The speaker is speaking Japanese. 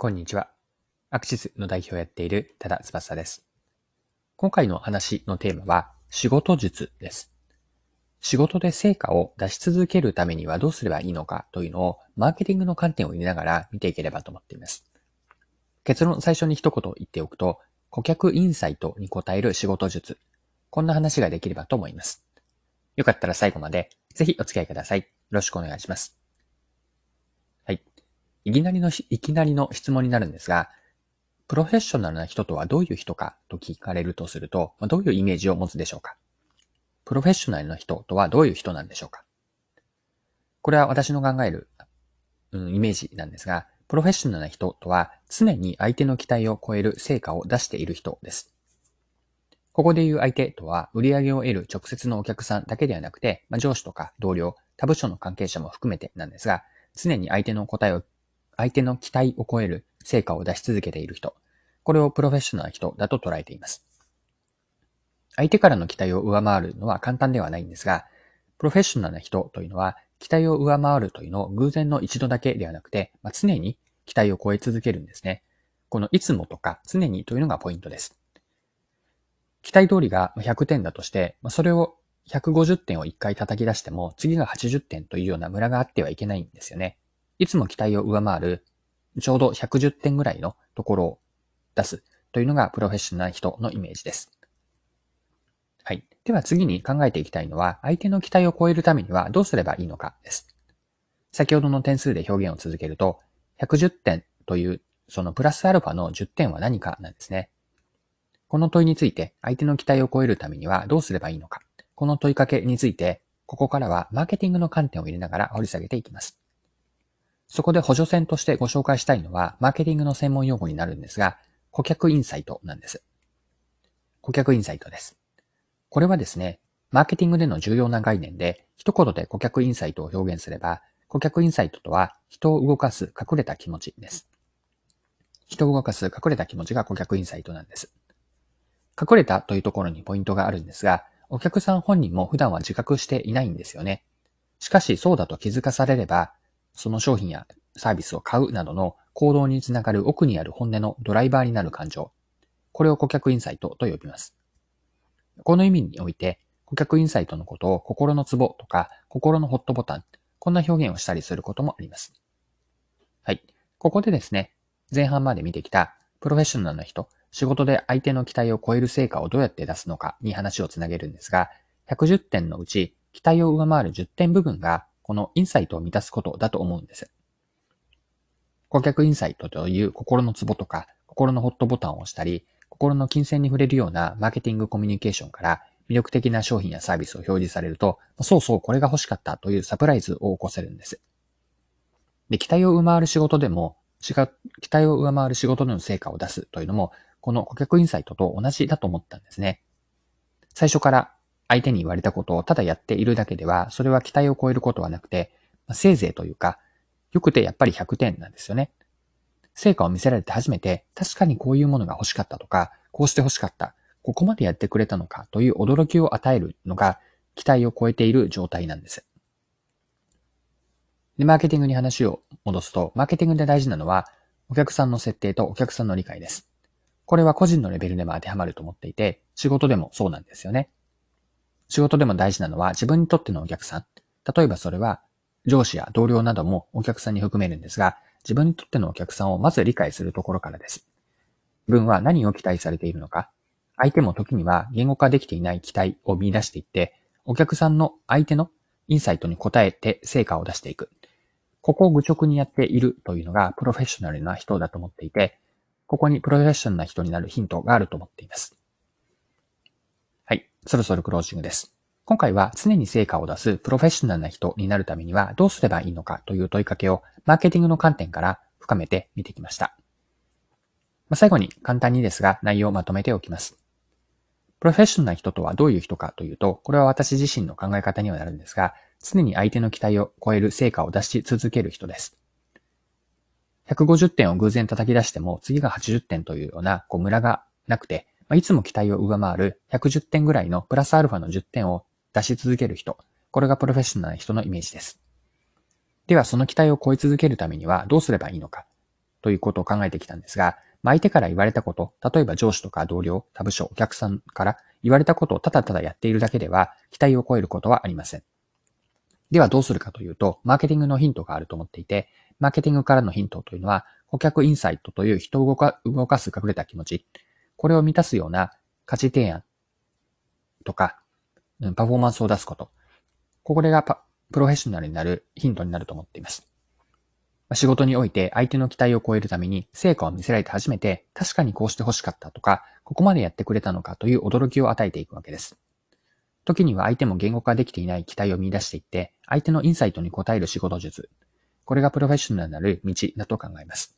こんにちは。アクシスの代表をやっている多田翼です。今回の話のテーマは仕事術です。仕事で成果を出し続けるためにはどうすればいいのかというのをマーケティングの観点を入れながら見ていければと思っています。結論最初に一言言っておくと、顧客インサイトに応える仕事術。こんな話ができればと思います。よかったら最後までぜひお付き合いください。よろしくお願いします。いきなりの、いきなりの質問になるんですが、プロフェッショナルな人とはどういう人かと聞かれるとすると、どういうイメージを持つでしょうか？プロフェッショナルな人とはどういう人なんでしょうか？これは私の考える、うん、イメージなんですが、プロフェッショナルな人とは常に相手の期待を超える成果を出している人です。ここで言う相手とは、売上を得る直接のお客さんだけではなくて、まあ、上司とか同僚、他部署の関係者も含めてなんですが、常に相手の答えを相手の期待を超える成果を出し続けている人。これをプロフェッショナルな人だと捉えています。相手からの期待を上回るのは簡単ではないんですが、プロフェッショナルな人というのは、期待を上回るというのを偶然の一度だけではなくて、まあ、常に期待を超え続けるんですね。このいつもとか常にというのがポイントです。期待通りが100点だとして、それを150点を1回叩き出しても、次が80点というようなムラがあってはいけないんですよね。いつも期待を上回る、ちょうど110点ぐらいのところを出すというのがプロフェッショナルな人のイメージです。はい。では次に考えていきたいのは、相手の期待を超えるためにはどうすればいいのかです。先ほどの点数で表現を続けると、110点というそのプラスアルファの10点は何かなんですね。この問いについて相手の期待を超えるためにはどうすればいいのか。この問いかけについて、ここからはマーケティングの観点を入れながら掘り下げていきます。そこで補助線としてご紹介したいのは、マーケティングの専門用語になるんですが、顧客インサイトなんです。顧客インサイトです。これはですね、マーケティングでの重要な概念で、一言で顧客インサイトを表現すれば、顧客インサイトとは人を動かす隠れた気持ちです。人を動かす隠れた気持ちが顧客インサイトなんです。隠れたというところにポイントがあるんですが、お客さん本人も普段は自覚していないんですよね。しかしそうだと気づかされれば、その商品やサービスを買うなどの行動につながる奥にある本音のドライバーになる感情。これを顧客インサイトと呼びます。この意味において、顧客インサイトのことを心のツボとか心のホットボタン、こんな表現をしたりすることもあります。はい。ここでですね、前半まで見てきたプロフェッショナルな人、仕事で相手の期待を超える成果をどうやって出すのかに話をつなげるんですが、110点のうち期待を上回る10点部分がこのインサイトを満たすことだと思うんです。顧客インサイトという心のツボとか、心のホットボタンを押したり、心の金銭に触れるようなマーケティングコミュニケーションから魅力的な商品やサービスを表示されると、そうそうこれが欲しかったというサプライズを起こせるんです。で、期待を上回る仕事でも、期待を上回る仕事での成果を出すというのも、この顧客インサイトと同じだと思ったんですね。最初から相手に言われたことをただやっているだけでは、それは期待を超えることはなくて、せいぜいというか、よくてやっぱり100点なんですよね。成果を見せられて初めて、確かにこういうものが欲しかったとか、こうして欲しかった、ここまでやってくれたのかという驚きを与えるのが、期待を超えている状態なんです。で、マーケティングに話を戻すと、マーケティングで大事なのは、お客さんの設定とお客さんの理解です。これは個人のレベルでも当てはまると思っていて、仕事でもそうなんですよね。仕事でも大事なのは自分にとってのお客さん。例えばそれは上司や同僚などもお客さんに含めるんですが、自分にとってのお客さんをまず理解するところからです。自分は何を期待されているのか、相手も時には言語化できていない期待を見出していって、お客さんの相手のインサイトに応えて成果を出していく。ここを愚直にやっているというのがプロフェッショナルな人だと思っていて、ここにプロフェッショナルな人になるヒントがあると思っています。はいそろそろクロージングです。今回は常に成果を出すプロフェッショナルな人になるためにはどうすればいいのかという問いかけをマーケティングの観点から深めて見てきました。まあ、最後に簡単にですが内容をまとめておきます。プロフェッショナルな人とはどういう人かというと、これは私自身の考え方にはなるんですが、常に相手の期待を超える成果を出し続ける人です。150点を偶然叩き出しても次が80点というようなこうムラがなくて、まあ、いつも期待を上回る110点ぐらいのプラスアルファの10点を出し続ける人。これがプロフェッショナルな人のイメージです。では、その期待を超え続けるためにはどうすればいいのか？ということを考えてきたんですが、まあ、相手から言われたこと、例えば上司とか同僚、他部署、お客さんから言われたことをただただやっているだけでは、期待を超えることはありません。ではどうするかというと、マーケティングのヒントがあると思っていて、マーケティングからのヒントというのは、顧客インサイトという人を動か動かす隠れた気持ち、これを満たすような価値提案とか、パフォーマンスを出すこと。これがプロフェッショナルになるヒントになると思っています。仕事において相手の期待を超えるために成果を見せられて初めて確かにこうして欲しかったとか、ここまでやってくれたのかという驚きを与えていくわけです。時には相手も言語化できていない期待を見出していって、相手のインサイトに応える仕事術。これがプロフェッショナルになる道だと考えます。